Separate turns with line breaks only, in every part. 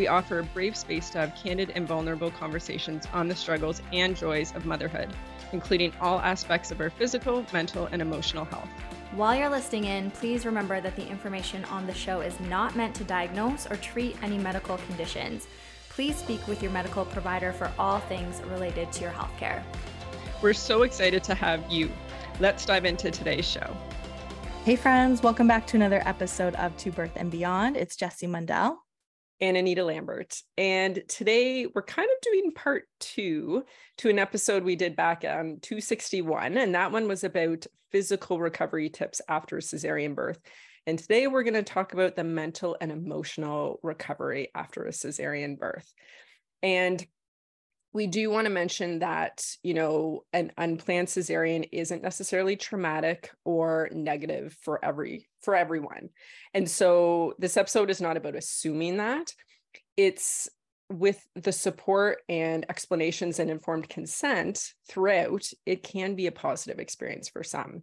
We offer a brave space to have candid and vulnerable conversations on the struggles and joys of motherhood, including all aspects of our physical, mental, and emotional health.
While you're listening in, please remember that the information on the show is not meant to diagnose or treat any medical conditions. Please speak with your medical provider for all things related to your healthcare.
We're so excited to have you. Let's dive into today's show.
Hey, friends, welcome back to another episode of To Birth and Beyond. It's Jessie Mundell
and Anita Lambert. And today we're kind of doing part two to an episode we did back on 261. And that one was about physical recovery tips after cesarean birth. And today we're going to talk about the mental and emotional recovery after a cesarean birth. And we do want to mention that, you know, an unplanned cesarean isn't necessarily traumatic or negative for every for everyone. And so this episode is not about assuming that. It's with the support and explanations and informed consent throughout, it can be a positive experience for some.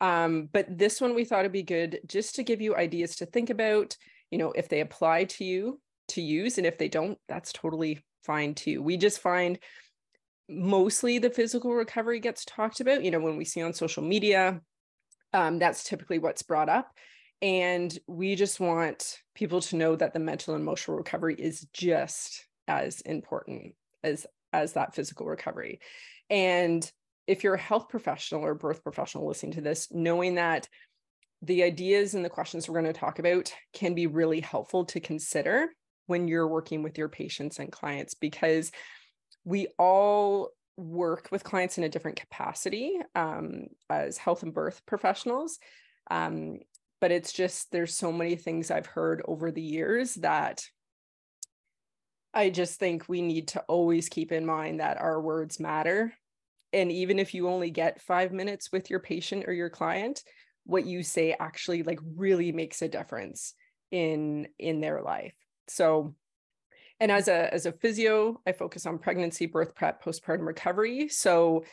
Um, but this one we thought it'd be good just to give you ideas to think about, you know, if they apply to you to use, and if they don't, that's totally fine too. We just find mostly the physical recovery gets talked about, you know, when we see on social media, um, that's typically what's brought up. And we just want people to know that the mental and emotional recovery is just as important as as that physical recovery. And if you're a health professional or birth professional listening to this, knowing that the ideas and the questions we're going to talk about can be really helpful to consider when you're working with your patients and clients because we all work with clients in a different capacity um, as health and birth professionals. Um, but it's just there's so many things I've heard over the years that I just think we need to always keep in mind that our words matter. And even if you only get five minutes with your patient or your client, what you say actually like really makes a difference in in their life. So and as a as a physio, I focus on pregnancy, birth prep, postpartum recovery. So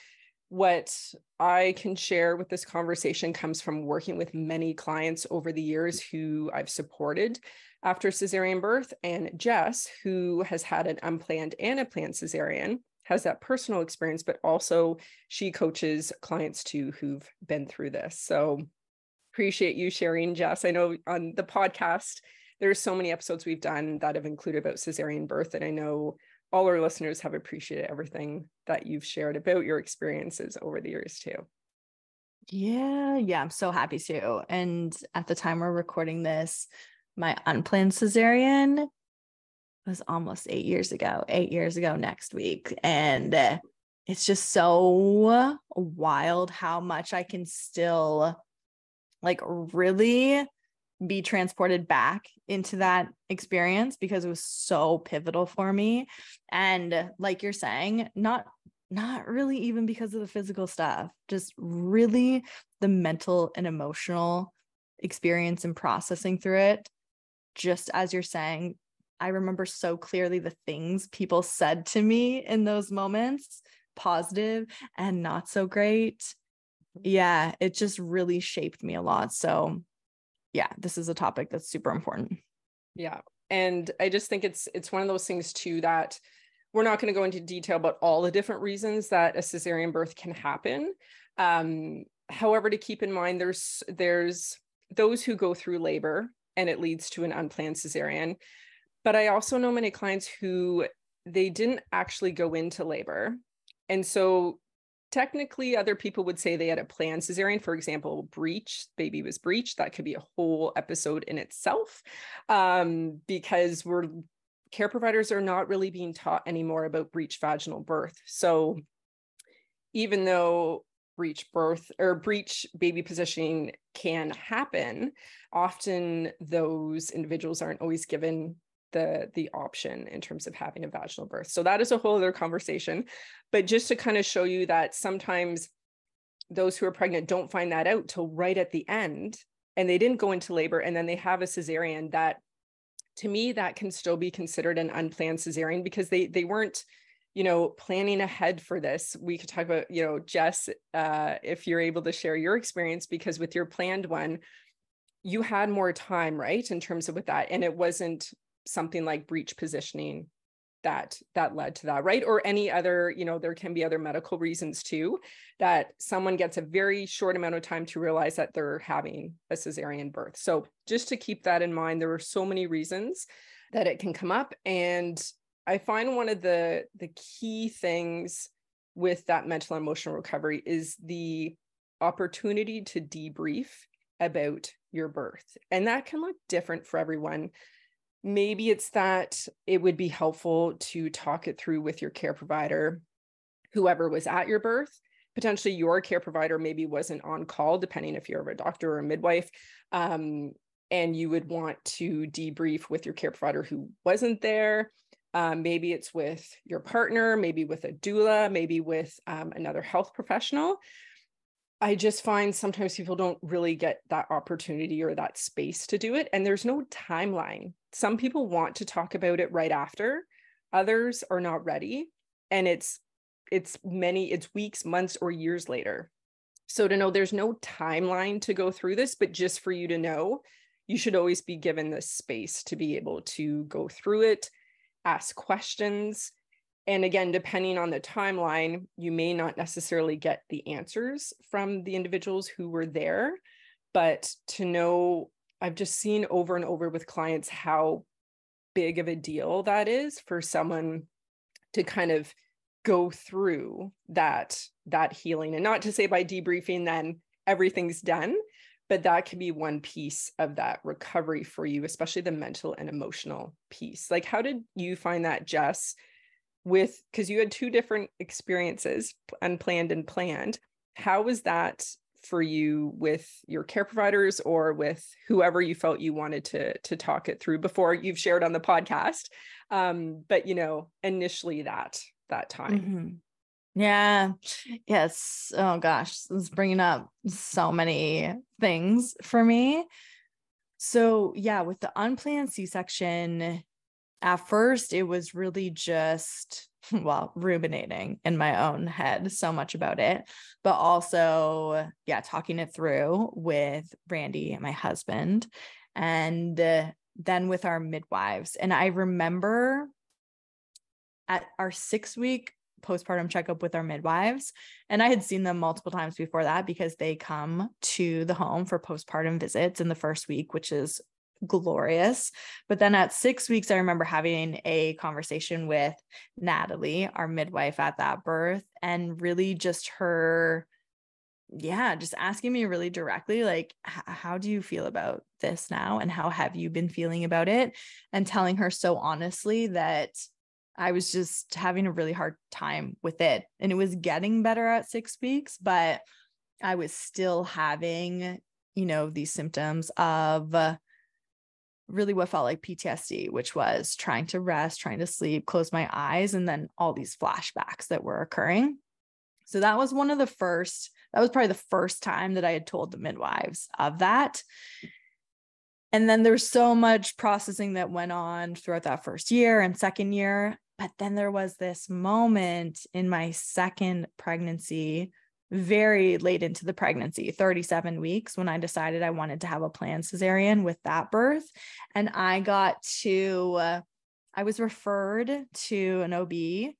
what I can share with this conversation comes from working with many clients over the years who I've supported after cesarean birth. And Jess, who has had an unplanned and a planned cesarean, has that personal experience, but also she coaches clients too who've been through this. So appreciate you sharing, Jess. I know on the podcast, there's so many episodes we've done that have included about cesarean birth and i know all our listeners have appreciated everything that you've shared about your experiences over the years too.
Yeah yeah i'm so happy to. And at the time we're recording this my unplanned cesarean was almost eight years ago eight years ago next week. And uh, it's just so wild how much i can still like really be transported back into that experience because it was so pivotal for me. And like you're saying not not really even because of the physical stuff just really the mental and emotional experience and processing through it. Just as you're saying i remember so clearly the things people said to me in those moments positive and not so great. Mm-hmm. Yeah it just really shaped me a lot. So yeah, this is a topic that's super important.
Yeah. And I just think it's it's one of those things too that we're not going to go into detail about all the different reasons that a cesarean birth can happen. Um, however, to keep in mind, there's there's those who go through labor and it leads to an unplanned cesarean. But I also know many clients who they didn't actually go into labor. And so technically other people would say they had a planned cesarean for example breech baby was breached that could be a whole episode in itself um, because we're care providers are not really being taught anymore about breech vaginal birth. So even though breech birth or breech baby positioning can happen often those individuals aren't always given the the option in terms of having a vaginal birth. So that is a whole other conversation. But just to kind of show you that sometimes those who are pregnant don't find that out till right at the end and they didn't go into labor and then they have a cesarean that to me that can still be considered an unplanned cesarean because they they weren't you know planning ahead for this we could talk about you know jess uh, if you're able to share your experience because with your planned one you had more time right in terms of with that and it wasn't something like breech positioning that that led to that right? Or any other you know there can be other medical reasons too that someone gets a very short amount of time to realize that they're having a cesarean birth. So just to keep that in mind there are so many reasons that it can come up. And i find one of the the key things with that mental and emotional recovery is the opportunity to debrief about your birth. And that can look different for everyone maybe it's that it would be helpful to talk it through with your care provider, whoever was at your birth. Potentially, your care provider maybe wasn't on call, depending if you're a doctor or a midwife. Um, and you would want to debrief with your care provider who wasn't there. Um, maybe it's with your partner, maybe with a doula, maybe with um, another health professional. I just find sometimes people don't really get that opportunity or that space to do it. And there's no timeline. Some people want to talk about it right after, others are not ready. And it's it's many, it's weeks, months, or years later. So to know there's no timeline to go through this, but just for you to know, you should always be given the space to be able to go through it, ask questions, and again depending on the timeline you may not necessarily get the answers from the individuals who were there but to know i've just seen over and over with clients how big of a deal that is for someone to kind of go through that that healing. And not to say by debriefing then everything's done but that can be one piece of that recovery for you especially the mental and emotional piece. Like how did you find that jess with because you had two different experiences unplanned and planned. How was that for you with your care providers or with whoever you felt you wanted to to talk it through before you've shared on the podcast? Um but you know initially that that time.
Mm-hmm. yeah. Yes. Oh gosh. This is bringing up so many things for me. So yeah with the unplanned c-section at first it was really just well ruminating in my own head so much about it but also yeah talking it through with randy my husband and uh, then with our midwives. And i remember at our 6 week postpartum checkup with our midwives and i had seen them multiple times before that because they come to the home for postpartum visits in the first week which is glorious. But then at six weeks, I remember having a conversation with Natalie, our midwife at that birth, and really just her, yeah, just asking me really directly, like, how do you feel about this now? And how have you been feeling about it? And telling her so honestly that I was just having a really hard time with it. And it was getting better at six weeks, but I was still having, you know, these symptoms of really what felt like PTSD, which was trying to rest, trying to sleep, close my eyes, and then all these flashbacks that were occurring. So that was one of the first, that was probably the first time that I had told the midwives of that. And then there's so much processing that went on throughout that first year and second year. But then there was this moment in my second pregnancy very late into the pregnancy, 37 weeks, when I decided I wanted to have a planned cesarean with that birth. And I got to, uh, I was referred to an OB,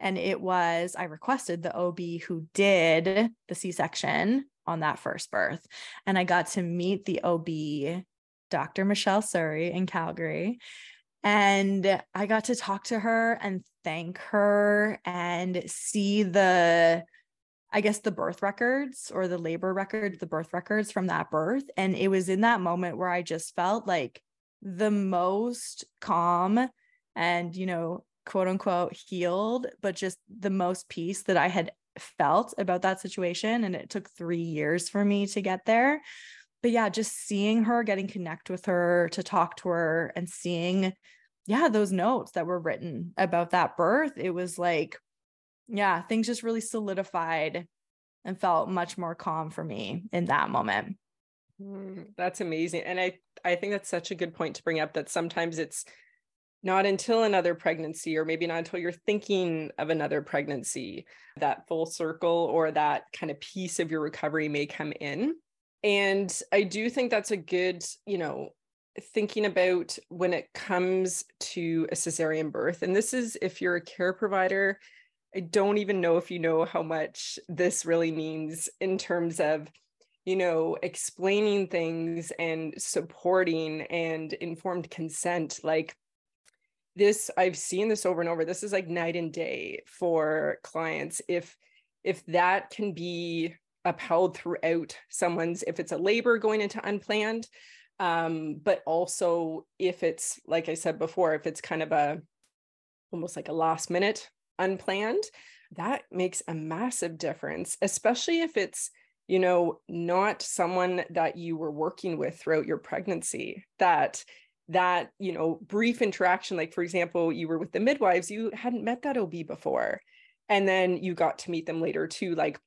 and it was, I requested the OB who did the C section on that first birth. And I got to meet the OB, Dr. Michelle Surrey in Calgary. And I got to talk to her and thank her and see the I guess the birth records or the labor record, the birth records from that birth. And it was in that moment where I just felt like the most calm and, you know, quote unquote healed, but just the most peace that I had felt about that situation. And it took three years for me to get there. But yeah, just seeing her, getting connect with her, to talk to her, and seeing yeah, those notes that were written about that birth, it was like, yeah, things just really solidified and felt much more calm for me in that moment.
Mm, that's amazing. And I I think that's such a good point to bring up that sometimes it's not until another pregnancy or maybe not until you're thinking of another pregnancy that full circle or that kind of piece of your recovery may come in. And I do think that's a good, you know, thinking about when it comes to a cesarean birth. And this is if you're a care provider, I don't even know if you know how much this really means in terms of, you know, explaining things and supporting and informed consent. Like this, I've seen this over and over. This is like night and day for clients. If if that can be upheld throughout someone's, if it's a labor going into unplanned, um, but also if it's like I said before, if it's kind of a almost like a last minute unplanned, that makes a massive difference, especially if it's, you know, not someone that you were working with throughout your pregnancy, that that, you know, brief interaction, like for example, you were with the midwives, you hadn't met that OB before. And then you got to meet them later too. Like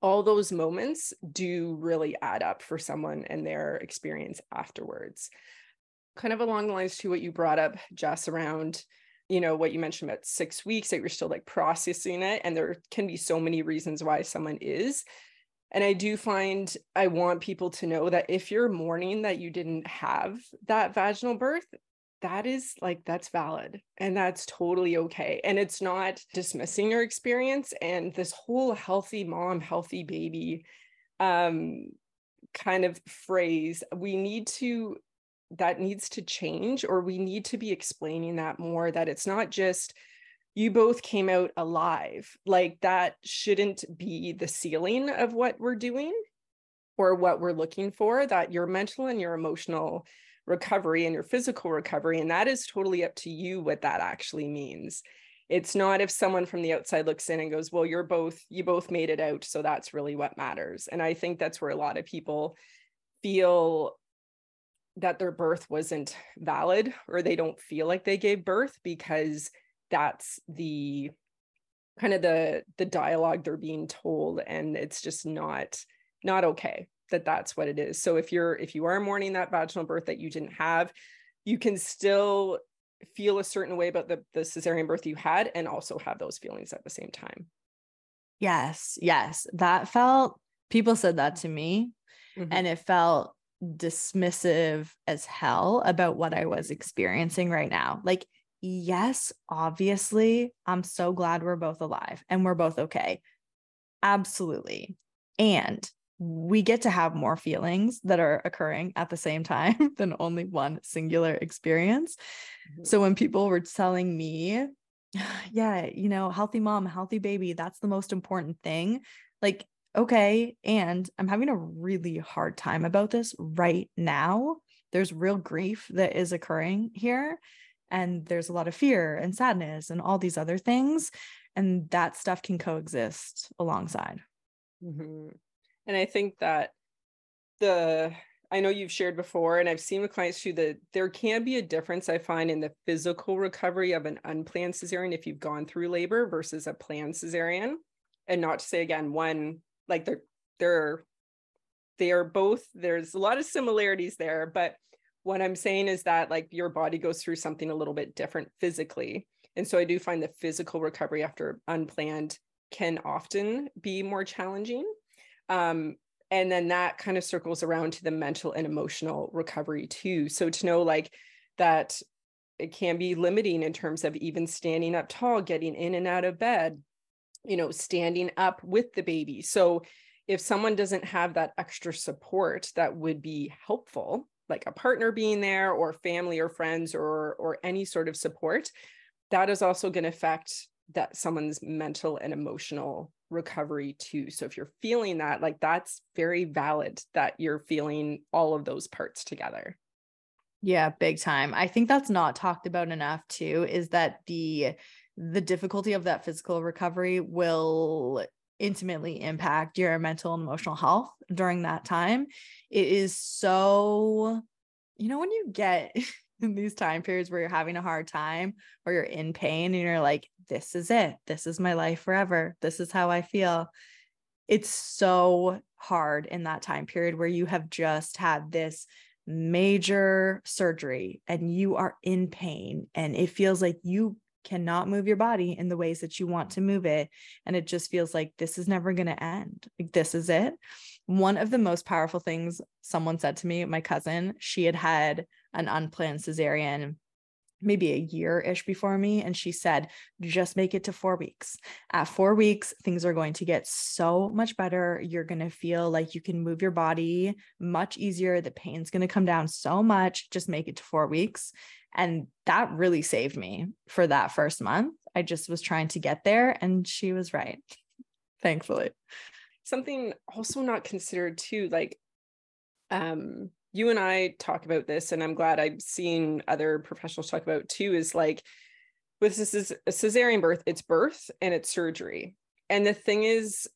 all those moments do really add up for someone and their experience afterwards. Kind of along the lines to what you brought up, Jess, around you know what you mentioned about six weeks that you're still like processing it and there can be so many reasons why someone is. And i do find i want people to know that if you're mourning that you didn't have that vaginal birth that is like that's valid and that's totally okay and it's not dismissing your experience and this whole healthy mom healthy baby um kind of phrase we need to that needs to change or we need to be explaining that more that it's not just you both came out alive like that shouldn't be the ceiling of what we're doing or what we're looking for that your mental and your emotional recovery and your physical recovery and that is totally up to you what that actually means. It's not if someone from the outside looks in and goes well you're both you both made it out so that's really what matters and i think that's where a lot of people feel that their birth wasn't valid or they don't feel like they gave birth because that's the kind of the the dialogue they're being told and it's just not not okay that that's what it is. So if you're if you are mourning that vaginal birth that you didn't have you can still feel a certain way about the the cesarean birth you had and also have those feelings at the same time.
Yes yes. That felt people said that to me mm-hmm. and it felt dismissive as hell about what I was experiencing right now. Like, yes, obviously, I'm so glad we're both alive and we're both okay. Absolutely. And we get to have more feelings that are occurring at the same time than only one singular experience. Mm-hmm. So when people were telling me, yeah, you know, healthy mom, healthy baby, that's the most important thing. Like okay, and I'm having a really hard time about this right now. There's real grief that is occurring here, and there's a lot of fear and sadness and all these other things. And that stuff can coexist alongside.
Mm-hmm. And I think that the I know you've shared before, and I've seen with clients too that there can be a difference I find in the physical recovery of an unplanned cesarean if you've gone through labor versus a planned cesarean. And not to say again, one like they're they're they are both there's a lot of similarities there but what i'm saying is that like your body goes through something a little bit different physically. And so i do find the physical recovery after unplanned can often be more challenging. Um, and then that kind of circles around to the mental and emotional recovery too. So to know like that it can be limiting in terms of even standing up tall getting in and out of bed you know, standing up with the baby. So if someone doesn't have that extra support that would be helpful, like a partner being there or family or friends or or any sort of support, that is also going to affect that someone's mental and emotional recovery too. So if you're feeling that, like that's very valid that you're feeling all of those parts together.
Yeah, big time. I think that's not talked about enough too is that the the difficulty of that physical recovery will intimately impact your mental and emotional health during that time. It is so, you know, when you get in these time periods where you're having a hard time or you're in pain and you're like, this is it. This is my life forever. This is how I feel. It's so hard in that time period where you have just had this major surgery and you are in pain and it feels like you cannot move your body in the ways that you want to move it and it just feels like this is never going to end like this is it one of the most powerful things someone said to me my cousin she had had an unplanned cesarean maybe a year ish before me. And she said, just make it to four weeks. At four weeks, things are going to get so much better. You're going to feel like you can move your body much easier. The pain's going to come down so much. Just make it to four weeks. And that really saved me for that first month. I just was trying to get there, and she was right, thankfully.
Something also not considered too, like, um, you and I talk about this, and I'm glad I've seen other professionals talk about too, is like with this is a cesarean birth, it's birth and it's surgery. And the thing is,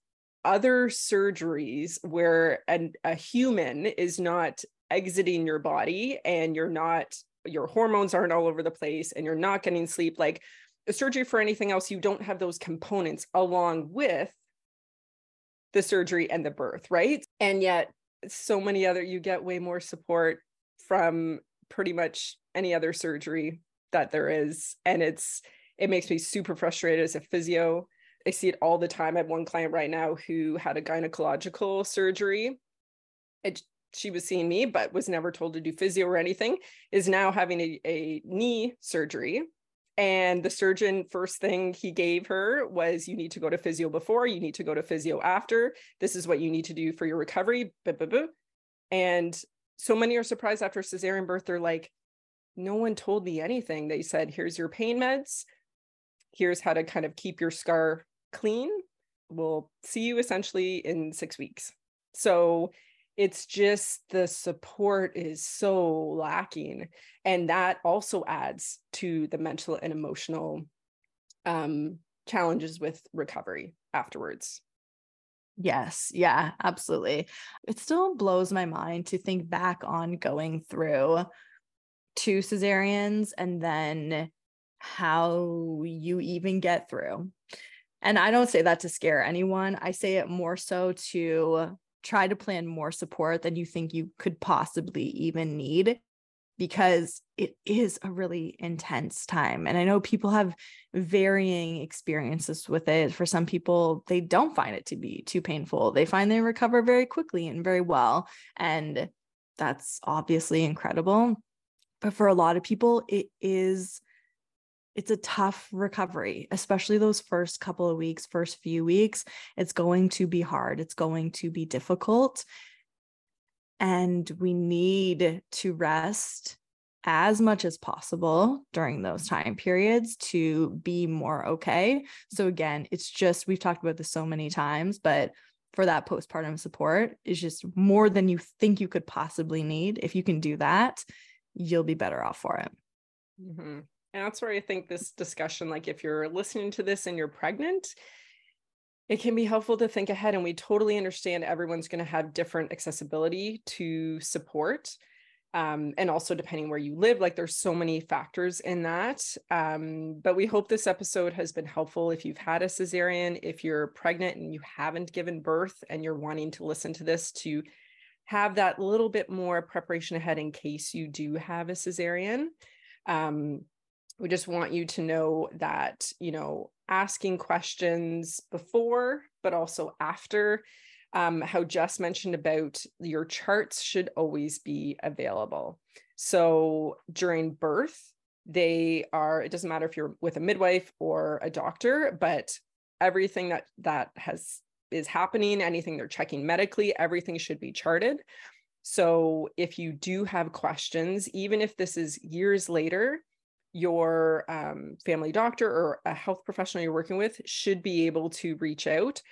other surgeries where an, a human is not exiting your body and you're not, your hormones aren't all over the place and you're not getting sleep, like a surgery for anything else, you don't have those components along with the surgery and the birth, right? And yet so many other you get way more support from pretty much any other surgery that there is. And it's it makes me super frustrated as a physio. I see it all the time. I have one client right now who had a gynecological surgery. It, she was seeing me but was never told to do physio or anything is now having a, a knee surgery and the surgeon, first thing he gave her was, you need to go to physio before, you need to go to physio after. This is what you need to do for your recovery. And so many are surprised after cesarean birth. They're like, no one told me anything. They said, here's your pain meds. Here's how to kind of keep your scar clean. We'll see you essentially in six weeks. So it's just the support is so lacking and that also adds to the mental and emotional um, challenges with recovery afterwards.
Yes. Yeah absolutely. It still blows my mind to think back on going through two cesareans and then how you even get through. And I don't say that to scare anyone. I say it more so to try to plan more support than you think you could possibly even need because it is a really intense time. And I know people have varying experiences with it. For some people, they don't find it to be too painful. They find they recover very quickly and very well. And that's obviously incredible. But for a lot of people, it is it's a tough recovery, especially those first couple of weeks, first few weeks. It's going to be hard, it's going to be difficult. And we need to rest as much as possible during those time periods to be more okay. So, again, it's just, we've talked about this so many times, but for that postpartum support is just more than you think you could possibly need. If you can do that, you'll be better off for it.
Mm-hmm. And that's where I think this discussion, like if you're listening to this and you're pregnant, it can be helpful to think ahead. And we totally understand everyone's going to have different accessibility to support. Um, and also depending where you live, like there's so many factors in that. Um, but we hope this episode has been helpful if you've had a cesarean, if you're pregnant and you haven't given birth and you're wanting to listen to this to have that little bit more preparation ahead in case you do have a cesarean. Um, we just want you to know that you know asking questions before but also after um, how jess mentioned about your charts should always be available. So during birth they are it doesn't matter if you're with a midwife or a doctor but everything that that has is happening anything they're checking medically everything should be charted. So if you do have questions even if this is years later your um, family doctor or a health professional you're working with should be able to reach out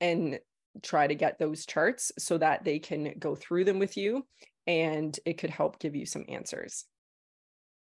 and try to get those charts so that they can go through them with you and it could help give you some answers.